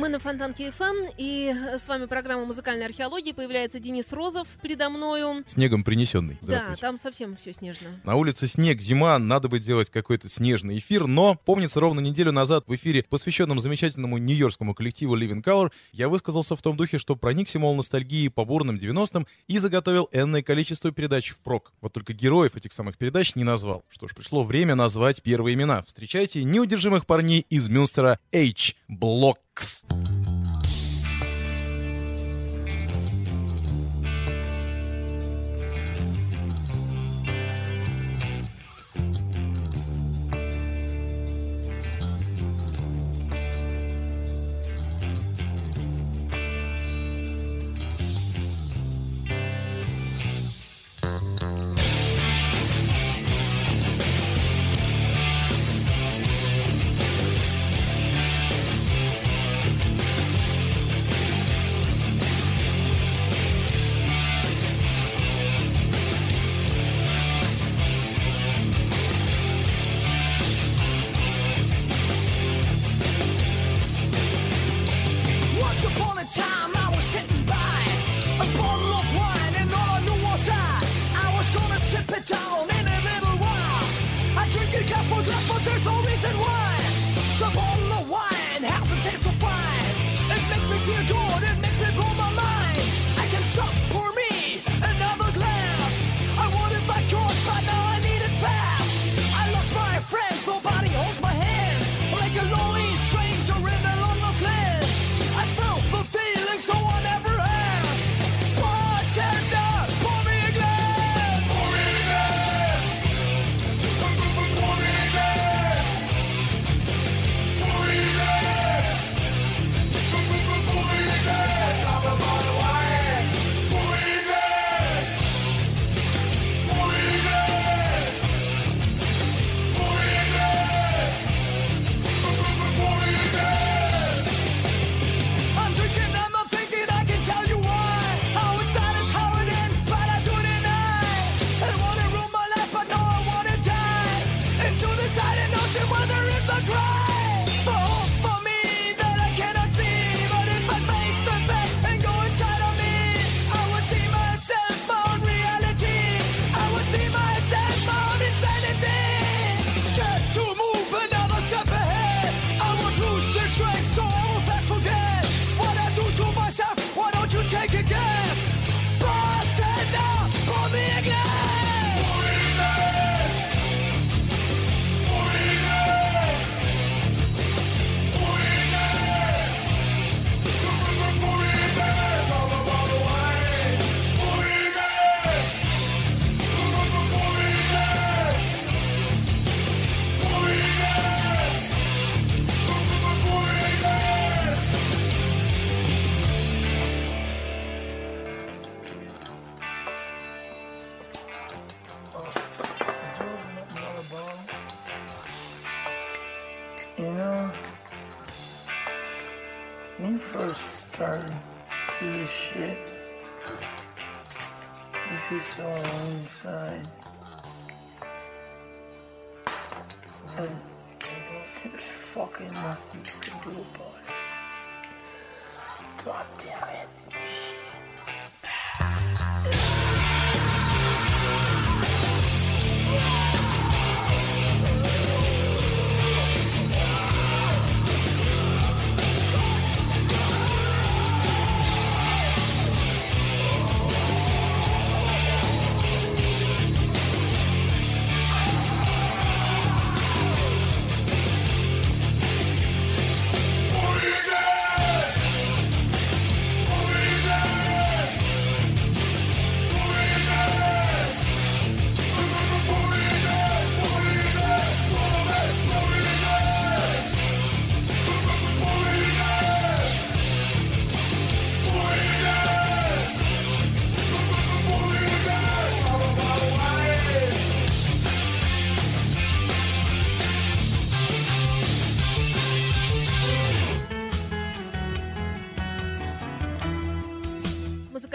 Мы на Фонтанке ФМ, эм, и э, с вами программа музыкальной археологии. Появляется Денис Розов передо мною. Снегом принесенный. Да, там совсем все снежно. На улице снег, зима, надо бы делать какой-то снежный эфир, но помнится, ровно неделю назад в эфире, посвященном замечательному нью-йоркскому коллективу Living Color, я высказался в том духе, что проникся, мол, ностальгии по бурным 90-м и заготовил энное количество передач в прок. Вот только героев этих самых передач не назвал. Что ж, пришло время назвать первые имена. Встречайте неудержимых парней из Мюнстера H. Блок. Fox. Pepper town in a little while. I drink a glass for glass, but there's no reason why.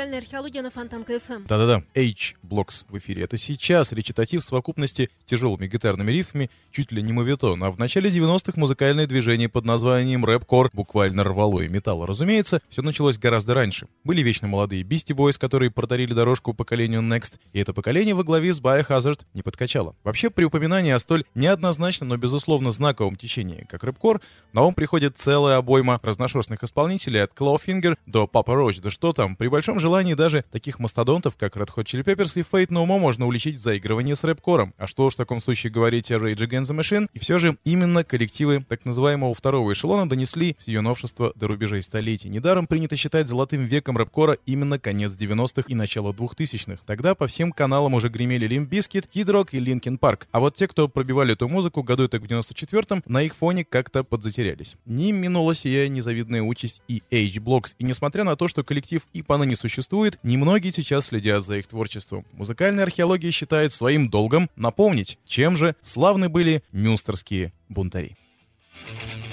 Музыкальная археология на Фонтанка FM. Да-да-да, H-Blocks в эфире. Это сейчас речитатив в совокупности с тяжелыми гитарными рифами, чуть ли не мовитон. А в начале 90-х музыкальное движение под названием рэп-кор буквально рвало и металло. Разумеется, все началось гораздо раньше. Были вечно молодые Beastie Boys, которые протарили дорожку поколению Next, и это поколение во главе с Biohazard не подкачало. Вообще, при упоминании о столь неоднозначном, но безусловно знаковом течении, как рэп-кор, на ум приходит целая обойма разношерстных исполнителей от Clawfinger до Papa Roach, да что там, при большом желании даже таких мастодонтов, как Red Hot Chili Peppers и Fate No More можно уличить в заигрывании с рэп-кором. А что уж в таком случае говорить о Rage Against the Machine? И все же именно коллективы так называемого второго эшелона донесли с ее новшества до рубежей столетий. Недаром принято считать золотым веком рэп-кора именно конец 90-х и начало 2000-х. Тогда по всем каналам уже гремели Limp Bizkit, Kid Rock и Linkin Park. А вот те, кто пробивали эту музыку году так в 94-м, на их фоне как-то подзатерялись. Не минула сия незавидная участь и H-Blocks. И несмотря на то, что коллектив и поныне существует, немногие сейчас следят за их творчеством. Музыкальная археология считает своим долгом напомнить, чем же славны были мюнстерские бунтари. No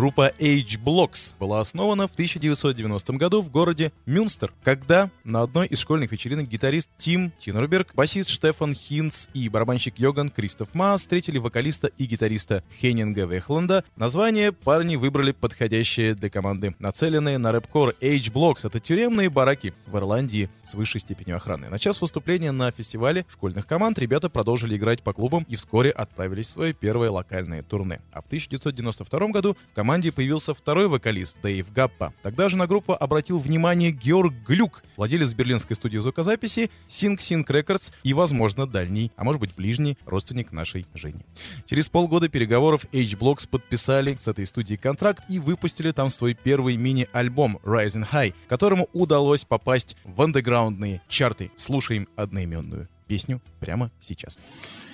Группа H-Blocks была основана в 1990 году в городе Мюнстер, когда на одной из школьных вечеринок гитарист Тим Тинерберг, басист Штефан Хинц и барабанщик Йоган Кристоф Ма встретили вокалиста и гитариста Хеннинга Вехланда. Название парни выбрали подходящее для команды, нацеленные на рэп-кор H-Blocks. Это тюремные бараки в Ирландии с высшей степенью охраны. Начав выступление на фестивале школьных команд, ребята продолжили играть по клубам и вскоре отправились в свое первое локальное турне. А в 1992 году в команде появился второй вокалист Дэйв Гаппа. Тогда же на группу обратил внимание Георг Глюк, владелец берлинской студии звукозаписи Sync Sync Records и, возможно, дальний, а может быть ближний родственник нашей Жени. Через полгода переговоров H-Blocks подписали с этой студией контракт и выпустили там свой первый мини-альбом Rising High, которому удалось попасть в андеграундные чарты. Слушаем одноименную песню прямо сейчас. Pull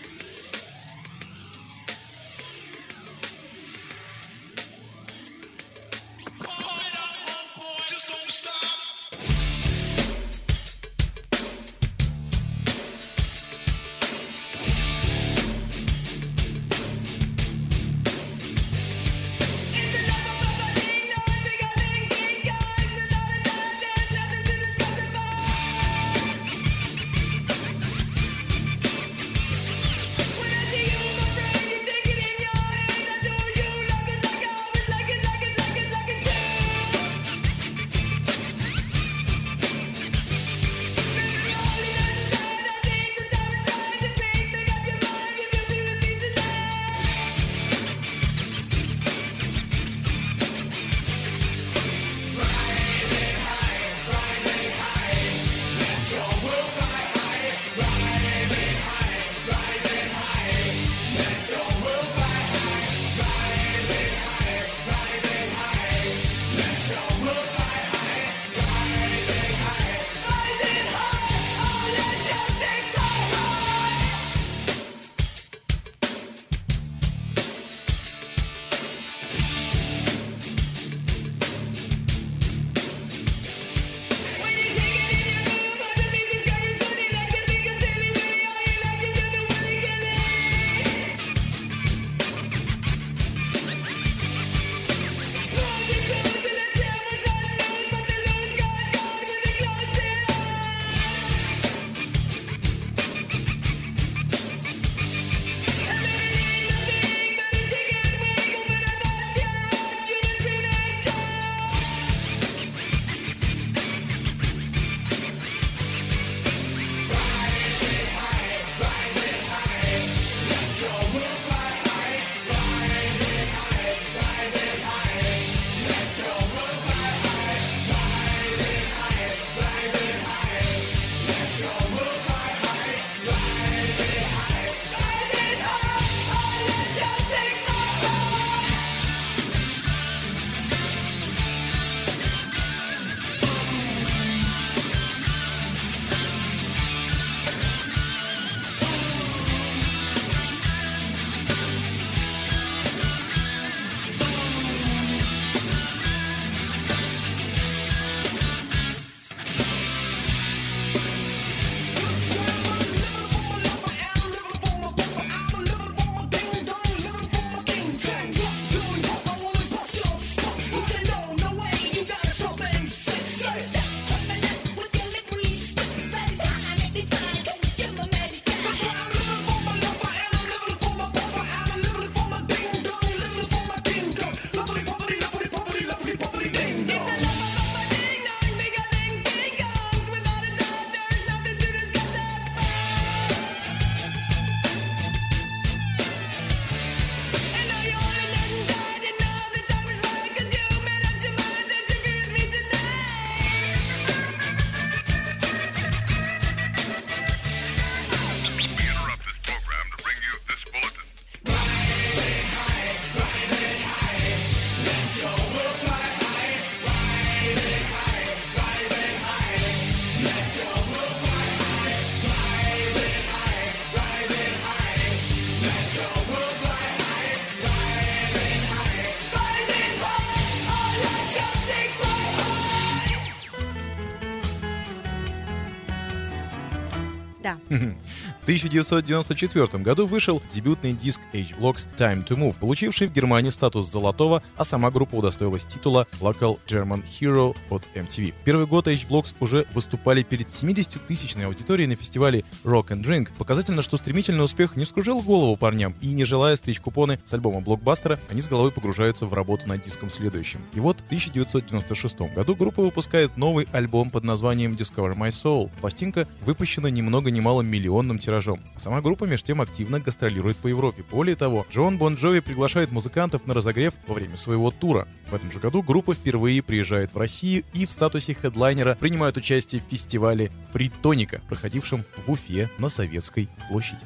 Да. В 1994 году вышел дебютный диск H-Blocks Time to Move, получивший в Германии статус золотого, а сама группа удостоилась титула Local German Hero от MTV. Первый год H-Blocks уже выступали перед 70-тысячной аудиторией на фестивале Rock and Drink. Показательно, что стремительный успех не скружил голову парням, и не желая стричь купоны с альбома блокбастера, они с головой погружаются в работу над диском следующим. И вот в 1996 году группа выпускает новый альбом под названием Discover My Soul. Пластинка выпущена ни мало миллионным тиражом. Сама группа меж тем активно гастролирует по Европе. Более того, Джон Бон Джови приглашает музыкантов на разогрев во время своего тура. В этом же году группа впервые приезжает в Россию и в статусе хедлайнера принимает участие в фестивале Фритоника, проходившем в Уфе на Советской площади.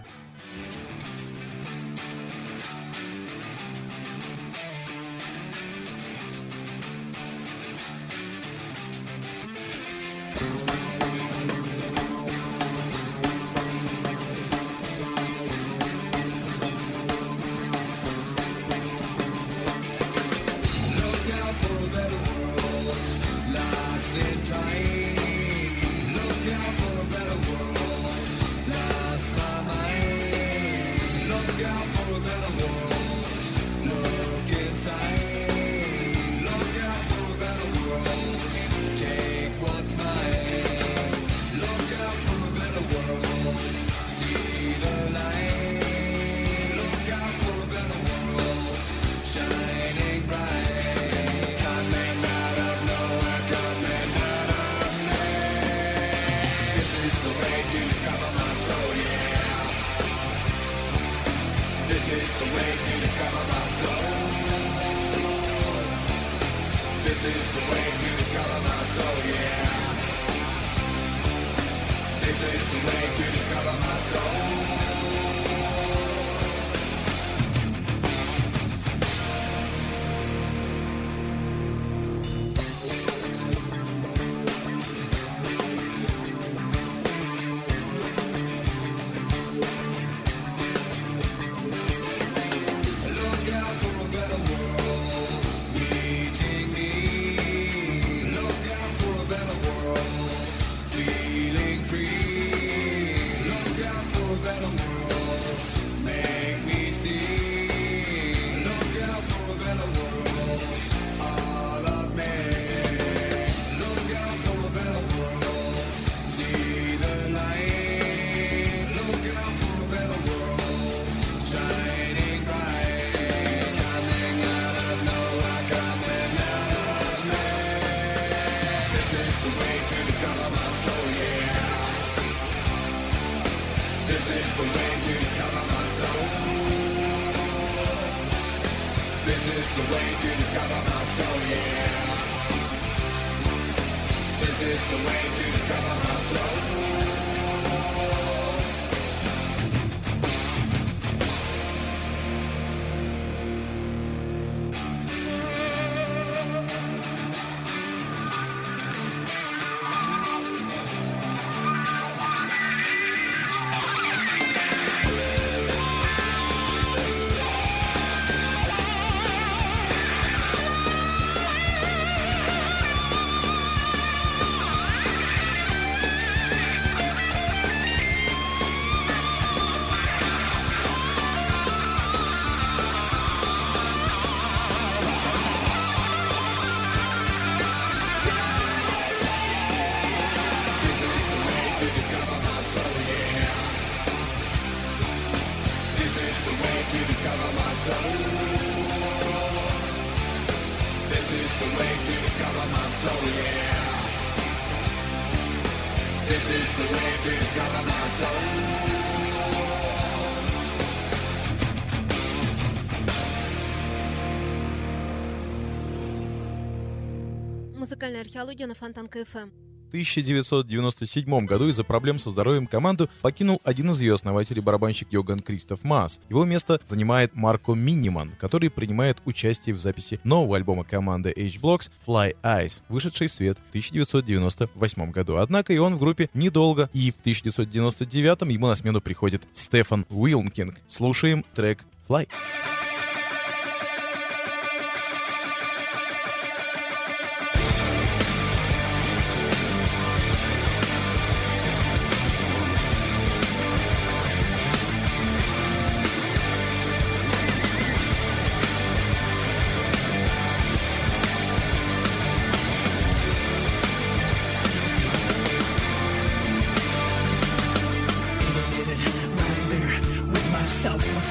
This is the way to discover my soul, yeah. This is the way to discover my soul. Музыкальная археология на Фонтанка FM. В 1997 году из-за проблем со здоровьем команду покинул один из ее основателей барабанщик Йоган Кристоф Маас. Его место занимает Марко Миннеманн, который принимает участие в записи нового альбома команды H-Blockx Fly Eyes, вышедший в свет в 1998 году. Однако и он в группе недолго, и в 1999 ему на смену приходит Стефан Уилмкинг. Слушаем трек Fly. with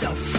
yourself.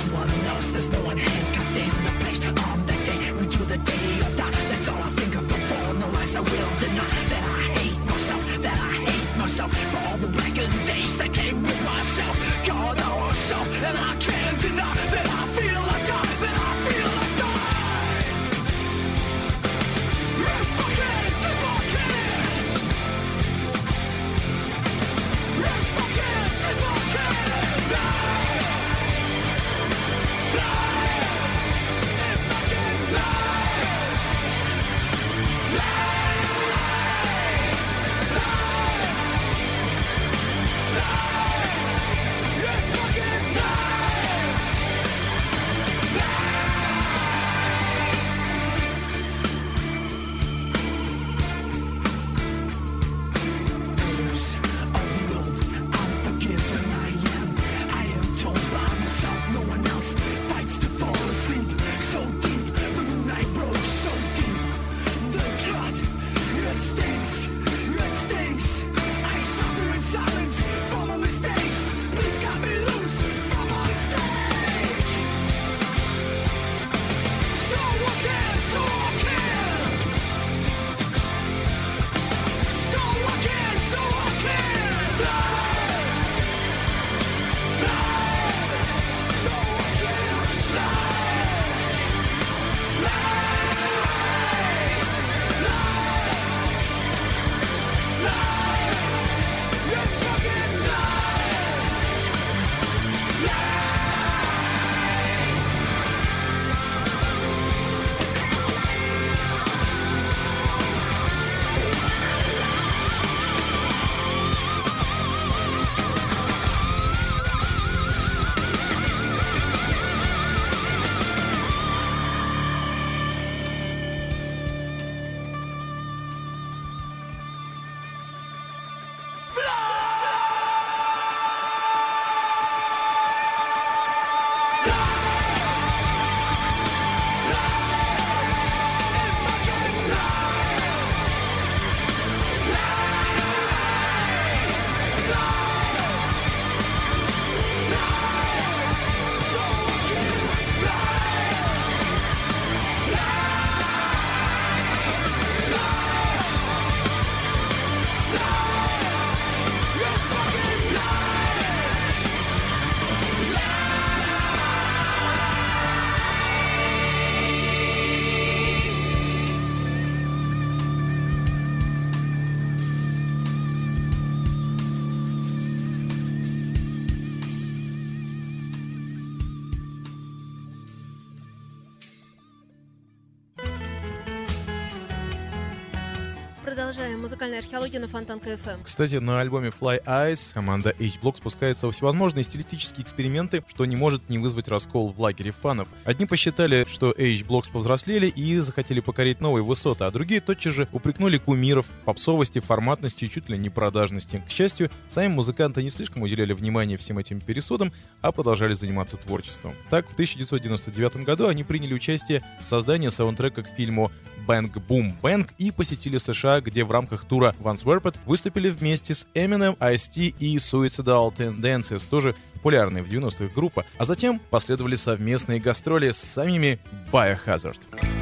Музыкальная археология на Фонтанка FM. Кстати, на альбоме Fly Eyes команда H-Blockx спускается во всевозможные стилистические эксперименты, что не может не вызвать раскол в лагере фанов. Одни посчитали, что H-Blockx повзрослели и захотели покорить новые высоты, а другие тотчас же упрекнули кумиров попсовости, форматности и чуть ли не продажности. К счастью, сами музыканты не слишком уделяли внимание всем этим пересудам, а продолжали заниматься творчеством. Так, в 1999 году они приняли участие в создании саундтрека к фильму Bang Boom Bang и посетили США, где в рамках тура Once Warped выступили вместе с Eminem, Ice-T и Suicidal Tendencies, тоже популярная в 90-х группа, а затем последовали совместные гастроли с самими Biohazard. sympathy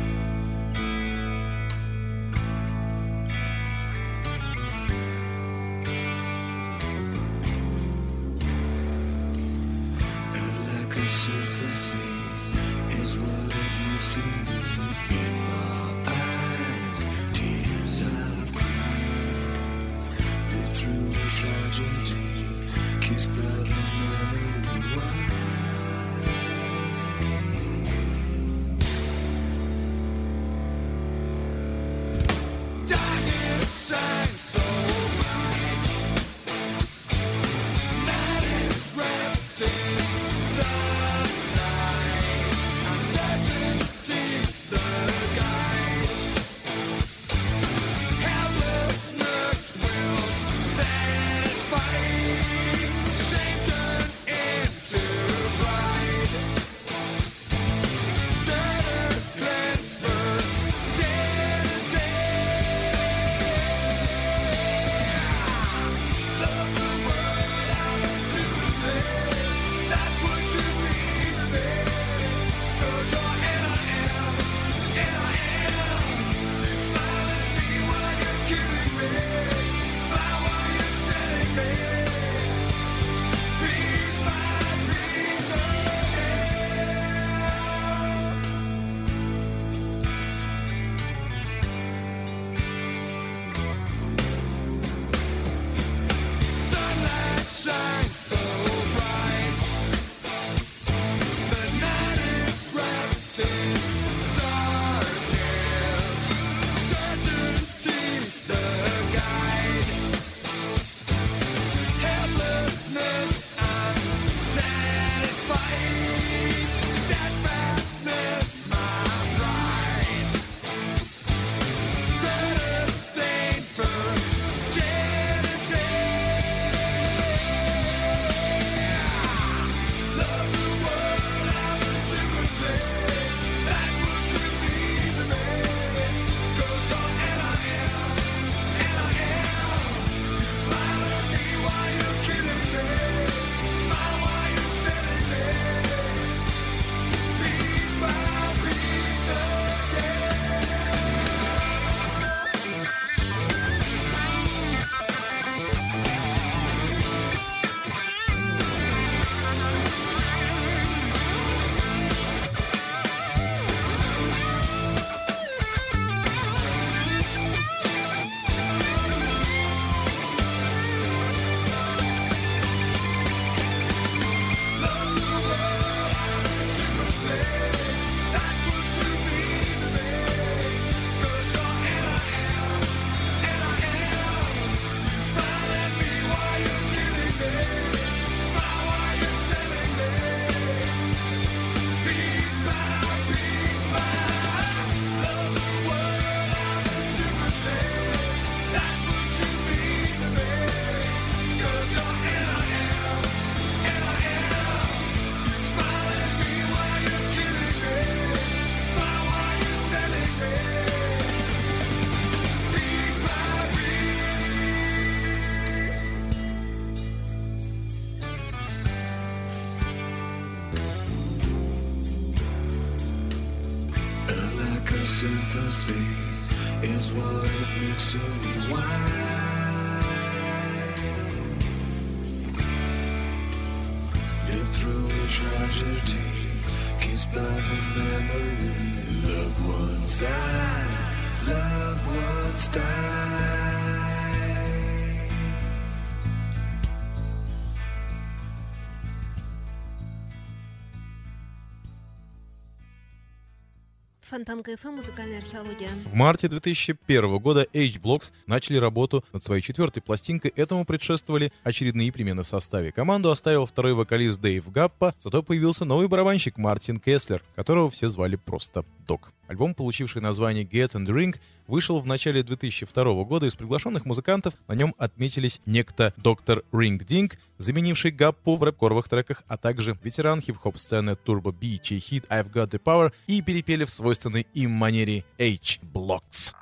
Фонтанка FM, музыкальная археология. В марте 2001 года H-Blockx начали работу над своей четвертой пластинкой. Этому предшествовали очередные перемены в составе. Команду оставил второй вокалист Дэйв Гаппа, зато появился новый барабанщик Мартин Кеслер, которого все звали просто Док. Альбом, получивший название Get in the Ring, вышел в начале 2002 года. Из приглашенных музыкантов на нем отметились некто доктор Ринг Динг, заменивший Гаппу в рэп-коровых треках, а также ветеран хип-хоп сцены Turbo B, чей хит I've Got The Power и перепели в свойственной им манере H-Blockx.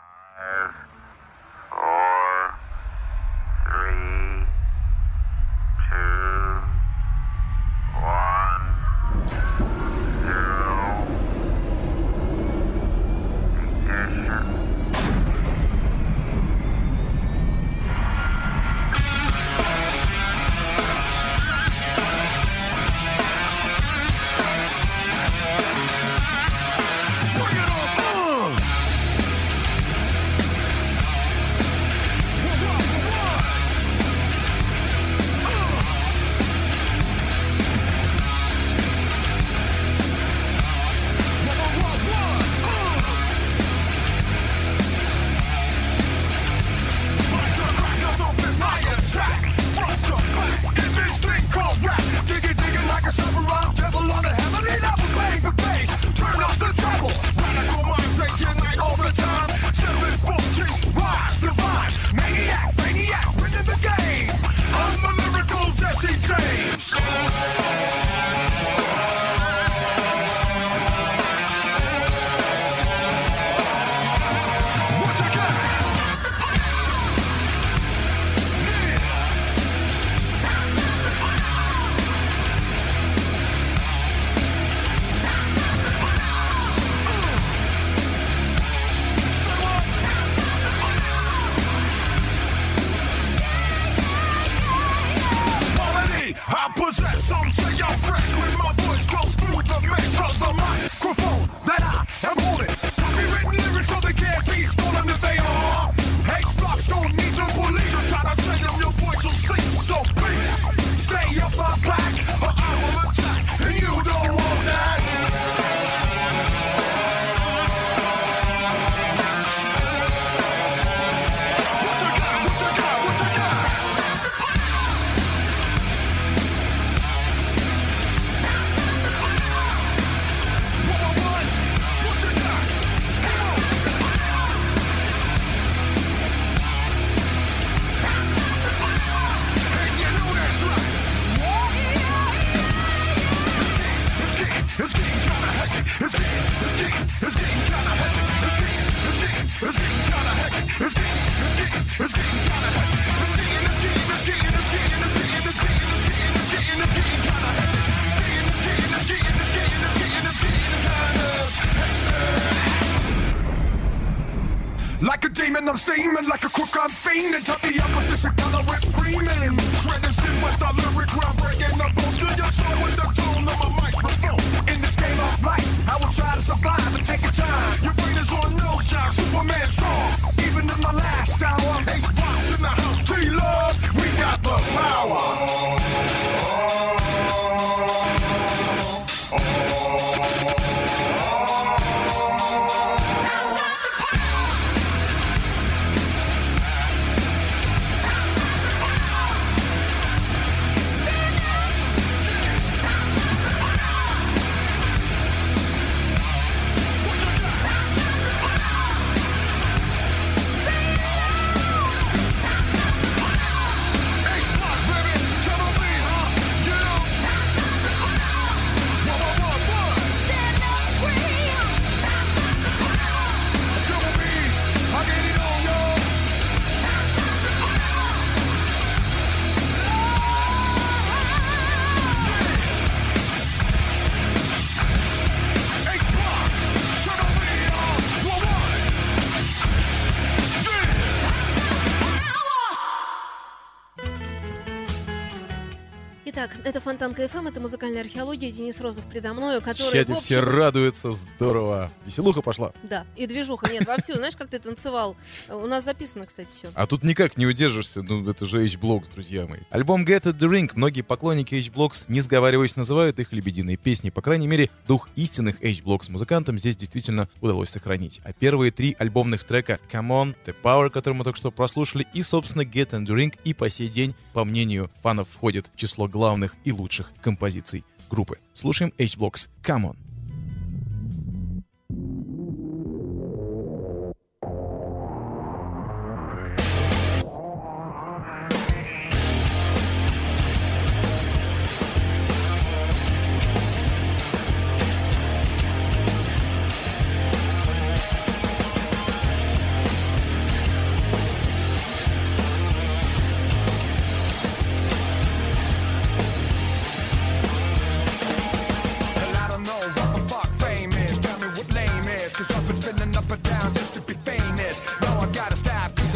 Фонтанка ФМ, это музыкальная археология. Денис Розов предо мною, который, чате в все общем, радуются, здорово. Веселуха пошла. Да, и движуха. Нет, вовсю. Знаешь, как ты танцевал? У нас записано, кстати, все. А тут никак не удержишься, ну это же H-Blocks, друзья мои. Альбом Get at the Ring многие поклонники H-Blocks, не сговариваясь, называют их лебединые песни. По крайней мере, дух истинных H-Blocks музыкантам здесь действительно удалось сохранить. А первые три альбомных трека Come On, The Power, который мы только что прослушали, и, собственно, Get the Ring и по сей день, по мнению фанов, входит в число главных и лучших композиций группы. Слушаем H-Blocks Come On.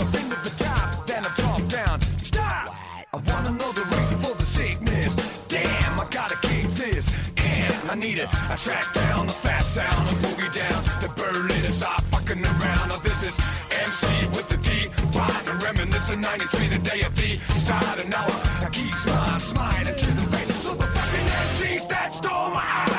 something at the top, then I drop down. Stop! I wanna know the reason for the sickness. Damn, I gotta keep this. And I need it. I track down the fat sound and boogie down. The Berlin is off fucking around. Now this is MC with the D. Why Riding and reminiscing 93, the day of the start an hour. I keep smiling, smiling to the faces of the fucking MCs that stole my eyes.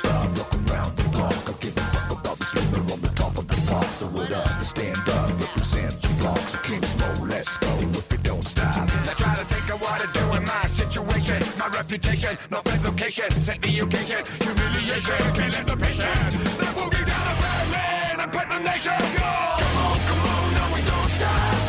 Stop looking around the block. I give a fuck about the slinger on the top of the pop. So what up? I stand up, represent the blocks. I can't smoke, let's go if it don't stop. I try to think of what to do in my situation. My reputation, no fake location. Set the occasion, humiliation. Can't let the patient. That boogie down to Berlin and pet the nation. Go! Come on, come on, now we don't stop.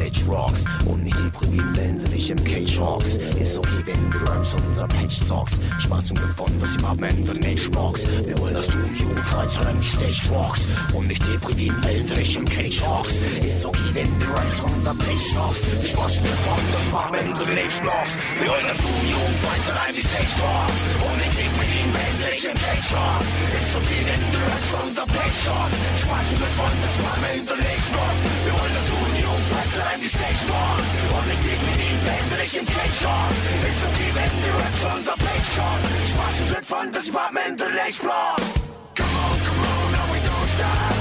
Stage rocks und nicht deprimieren, wenn sie dich im Cage rocks. Ist okay, wenn du rhymes und unser Patch socks. Spaß und Gewonnen, was im am Ende nicht rocks. Wir wollen, dass du im Jugendfreiz oder im Stage rocks und nicht deprimieren, wenn sie dich im Cage rocks. Ist okay, wenn du rhymes und unser Patch socks. Spaß und Gewonnen, dass im am Ende nicht rocks. Wir wollen, dass du im Jugendfreiz oder im Stage rocks und nicht deprimieren, wenn sie dich im Cage rocks. Ist okay, wenn du rhymes und unser Patch socks. Spaß und Gewonnen, dass im am Ende nicht rocks. Wir wollen, dass du Zeit zu die Stage Wars. Und ich lieg mit ihnen, wenn im Cage Wars. Ich so die Wände, die Raps von unser Page Shores Spaß und Glück von, dass ich mal am Ende nicht bloß Come on, come on, now we don't stop.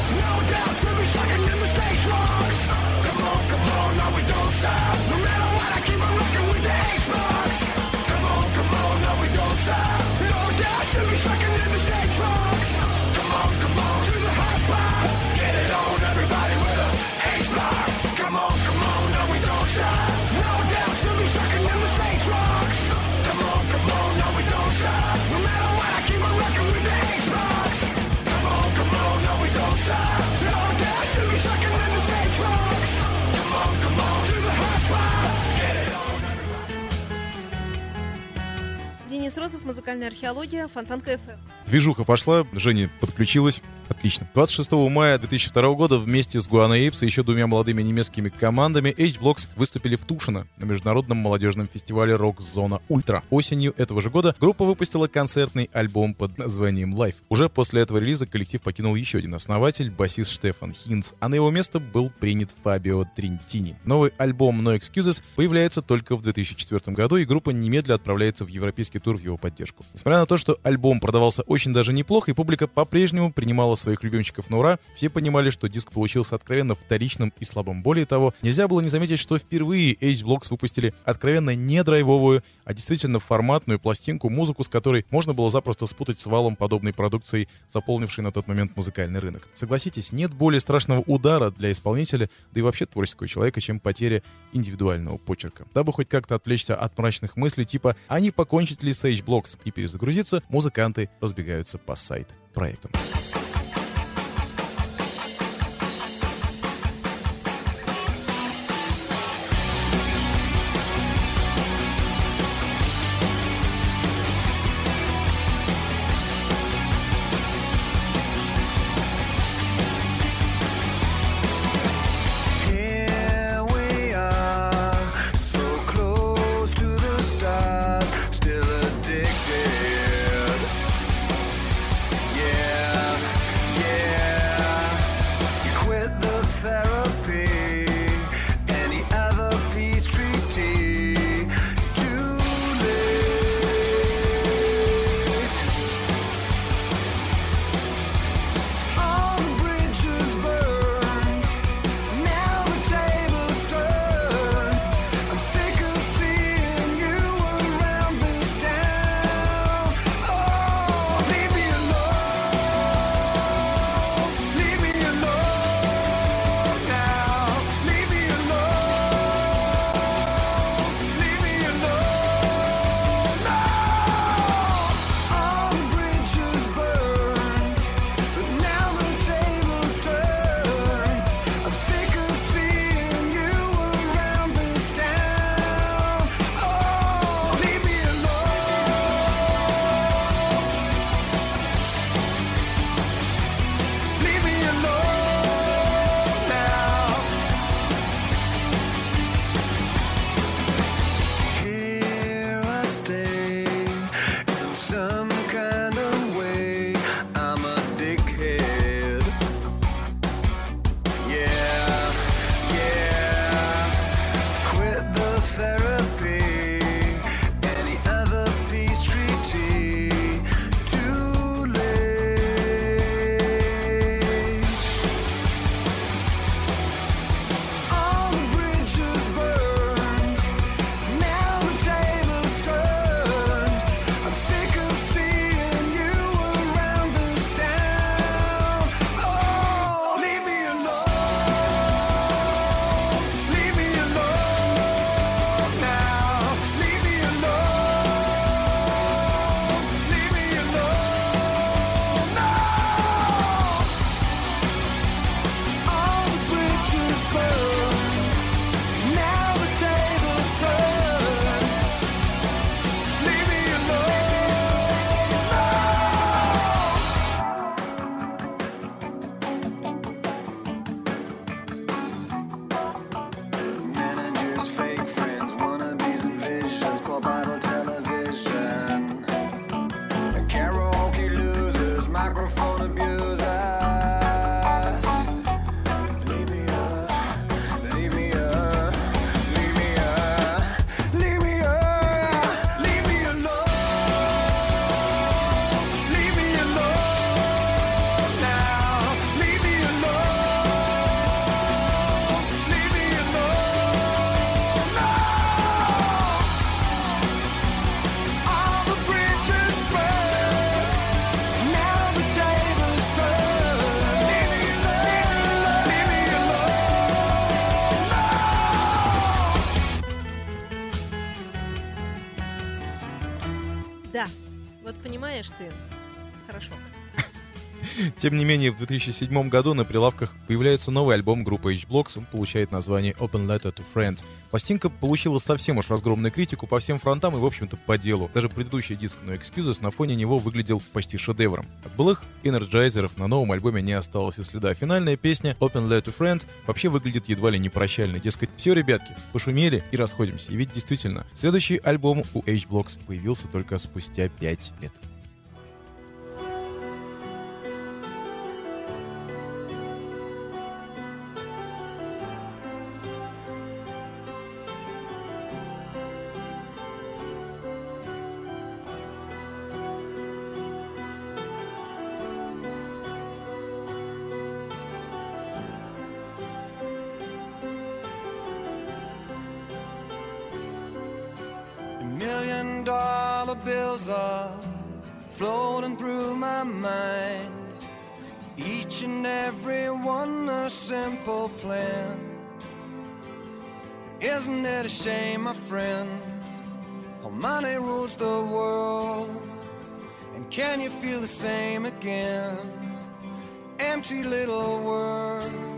Розов, музыкальная археология, Фонтанка FM. Движуха пошла, Женя подключилась. Отлично. 26 мая 2002 года вместе с Guano Apes и еще двумя молодыми немецкими командами H-Blockx выступили в Тушино на международном молодежном фестивале «Рок-зона Ультра». Осенью этого же года группа выпустила концертный альбом под названием «Live». Уже после этого релиза коллектив покинул еще один основатель, басист Штефан Хинц, а на его место был принят Фабио Тринтини. Новый альбом «No Excuses» появляется только в 2004 году, и группа немедленно отправляется в европейский тур в его поддержку. Несмотря на то, что альбом продавался очень даже неплохо, и публика по-прежнему принимала своих любимчиков на ура, все понимали, что диск получился откровенно вторичным и слабым. Более того, нельзя было не заметить, что впервые H-Blocks выпустили откровенно не драйвовую, а действительно форматную пластинку, музыку с которой можно было запросто спутать с валом подобной продукции, заполнившей на тот момент музыкальный рынок. Согласитесь, нет более страшного удара для исполнителя, да и вообще творческого человека, чем потеря индивидуального почерка. Дабы хоть как-то отвлечься от мрачных мыслей типа «А не покончить ли с H-Blocks?» и перезагрузиться, музыканты разбегаются по сайт-проектам. Here Тем не менее, в 2007 году на прилавках появляется новый альбом группы H-Blocks, он получает название Open Letter to Friend. Пластинка получила совсем уж разгромную критику по всем фронтам и, в общем-то, по делу. Даже предыдущий диск No Excuses на фоне него выглядел почти шедевром. От былых энерджайзеров на новом альбоме не осталось и следа. Финальная песня Open Letter to Friend вообще выглядит едва ли не прощальной. Дескать, все, ребятки, пошумели и расходимся. И ведь действительно, следующий альбом у H-Blocks появился только спустя 5 лет. Million dollar bills are floating through my mind. Each and every one a simple plan. Isn't it a shame, my friend, how money rules the world? And can you feel the same again? Empty little words.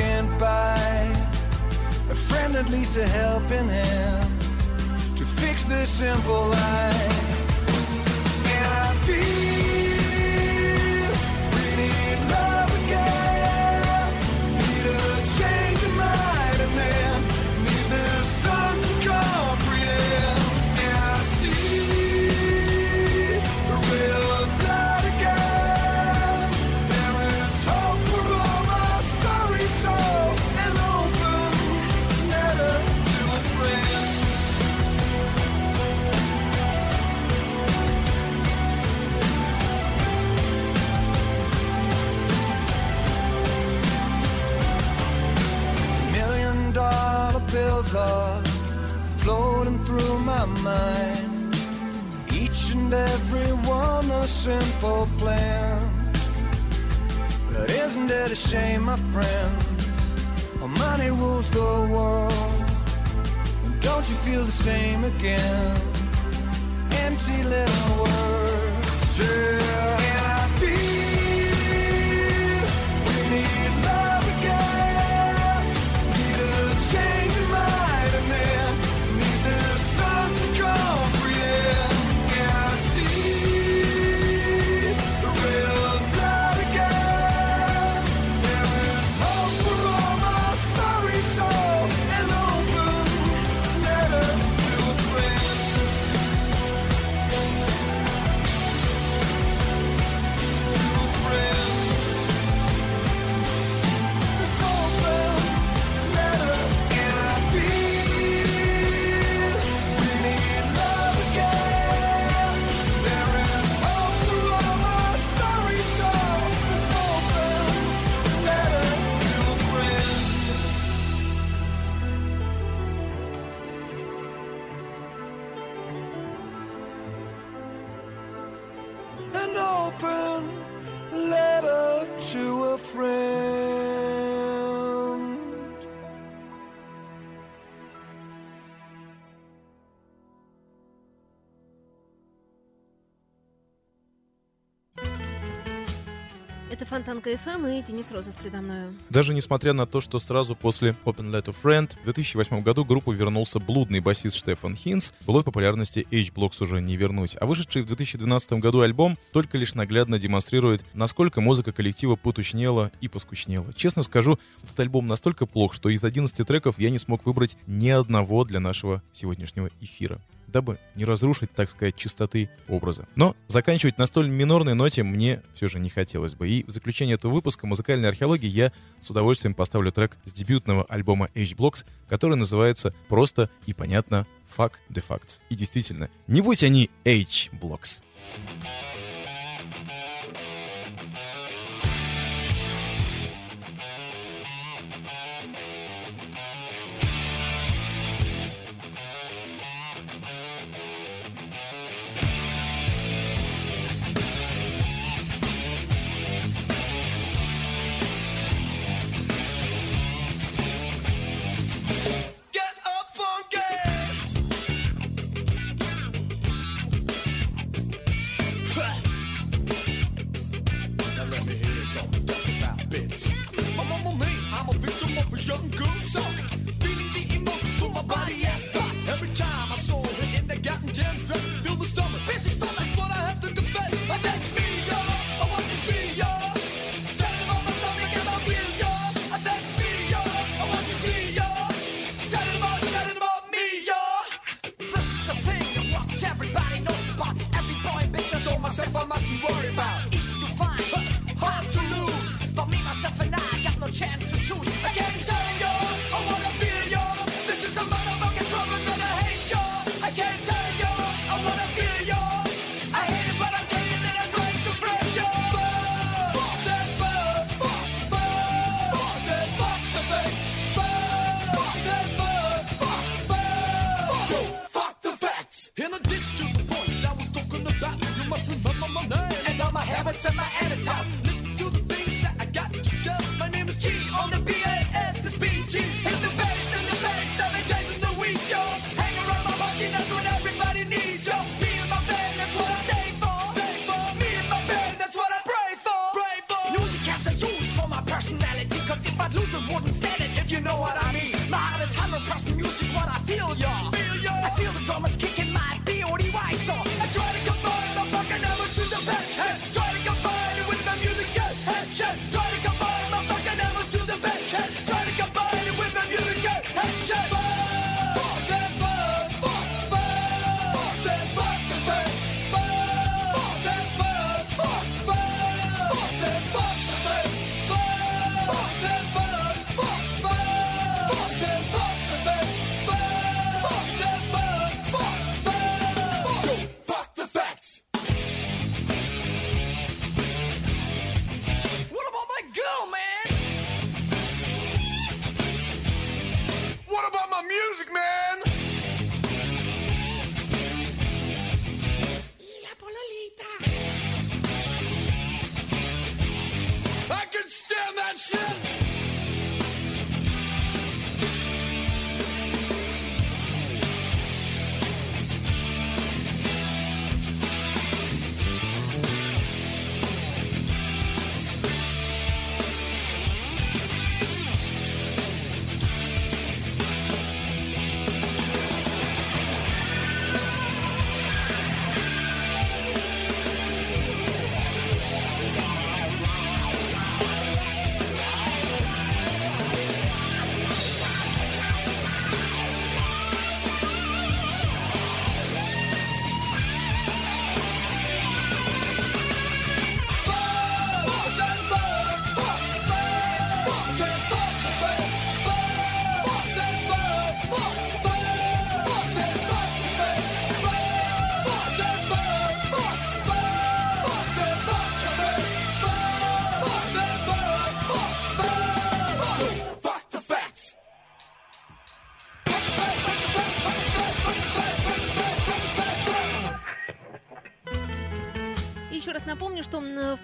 Can't buy a friend, at least a helping hand to fix this simple life. And I feel floating through my mind. Each and every one a simple plan. But isn't it a shame, my friend? How money rules the world. And don't you feel the same again? Empty little words. Yeah. Это Фонтанка FM и Денис Розов передо мною. Даже несмотря на то, что сразу после Open Letter Friend в 2008 году группу вернулся блудный басист Штефан Хинс, былой популярности H-Blocks уже не вернуть. А вышедший в 2012 году альбом только лишь наглядно демонстрирует, насколько музыка коллектива потучнела и поскучнела. Честно скажу, этот альбом настолько плох, что из 11 треков я не смог выбрать ни одного для нашего сегодняшнего эфира дабы не разрушить, так сказать, чистоты образа. Но заканчивать на столь минорной ноте мне все же не хотелось бы. И в заключение этого выпуска музыкальной археологии я с удовольствием поставлю трек с дебютного альбома H-Blocks, который называется просто и понятно «Fuck the Facts». И действительно, не будь они H-Blocks. Get Feeling the emotion my body. Every time I saw her in the gotten gem dress, feel the stomach, busy stomach. What I have to confess. And that's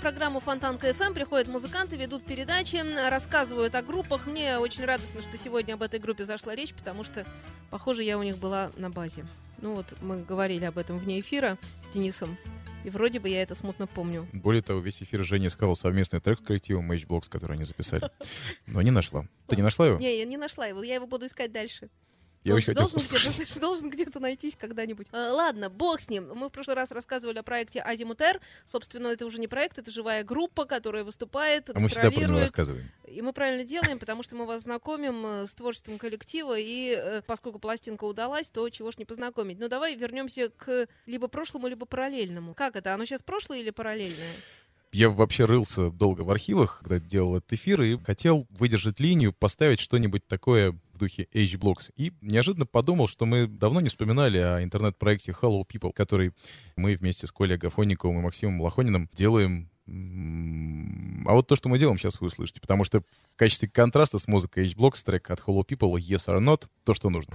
программу Фонтанка FM приходят музыканты, ведут передачи, рассказывают о группах. Мне очень радостно, что сегодня об этой группе зашла речь, потому что, похоже, я у них была на базе. Ну вот, мы говорили об этом вне эфира с Денисом. И вроде бы я это смутно помню. Более того, весь эфир Женя искала совместный трек с коллективом Matchblocks, который они записали. Но не нашла. Ты не нашла его? Не, я не нашла его, я его буду искать дальше. Я очень хотел должен послушать. где-то, должен где-то найтись когда-нибудь. А, ладно, бог с ним. Мы в прошлый раз рассказывали о проекте Азимутер. Собственно, это уже не проект, это живая группа, которая выступает, А мы всегда про него рассказываем. И мы правильно делаем, потому что мы вас знакомим э, с творчеством коллектива, и э, поскольку пластинка удалась, то чего ж не познакомить. Ну давай вернемся к либо прошлому, либо параллельному. Как это? Оно сейчас прошлое или параллельное? Я вообще рылся долго в архивах, когда делал этот эфир, и хотел выдержать линию, поставить что-нибудь такое в духе H-Blocks. И неожиданно подумал, что мы давно не вспоминали о интернет-проекте Hello People, который мы вместе с Колей Агафонниковым и Максимом Лохониным делаем М, А вот то, что мы делаем, сейчас вы услышите, потому что в качестве контраста с музыкой H-Blocks трек от Hello People Yes or Not то, что нужно.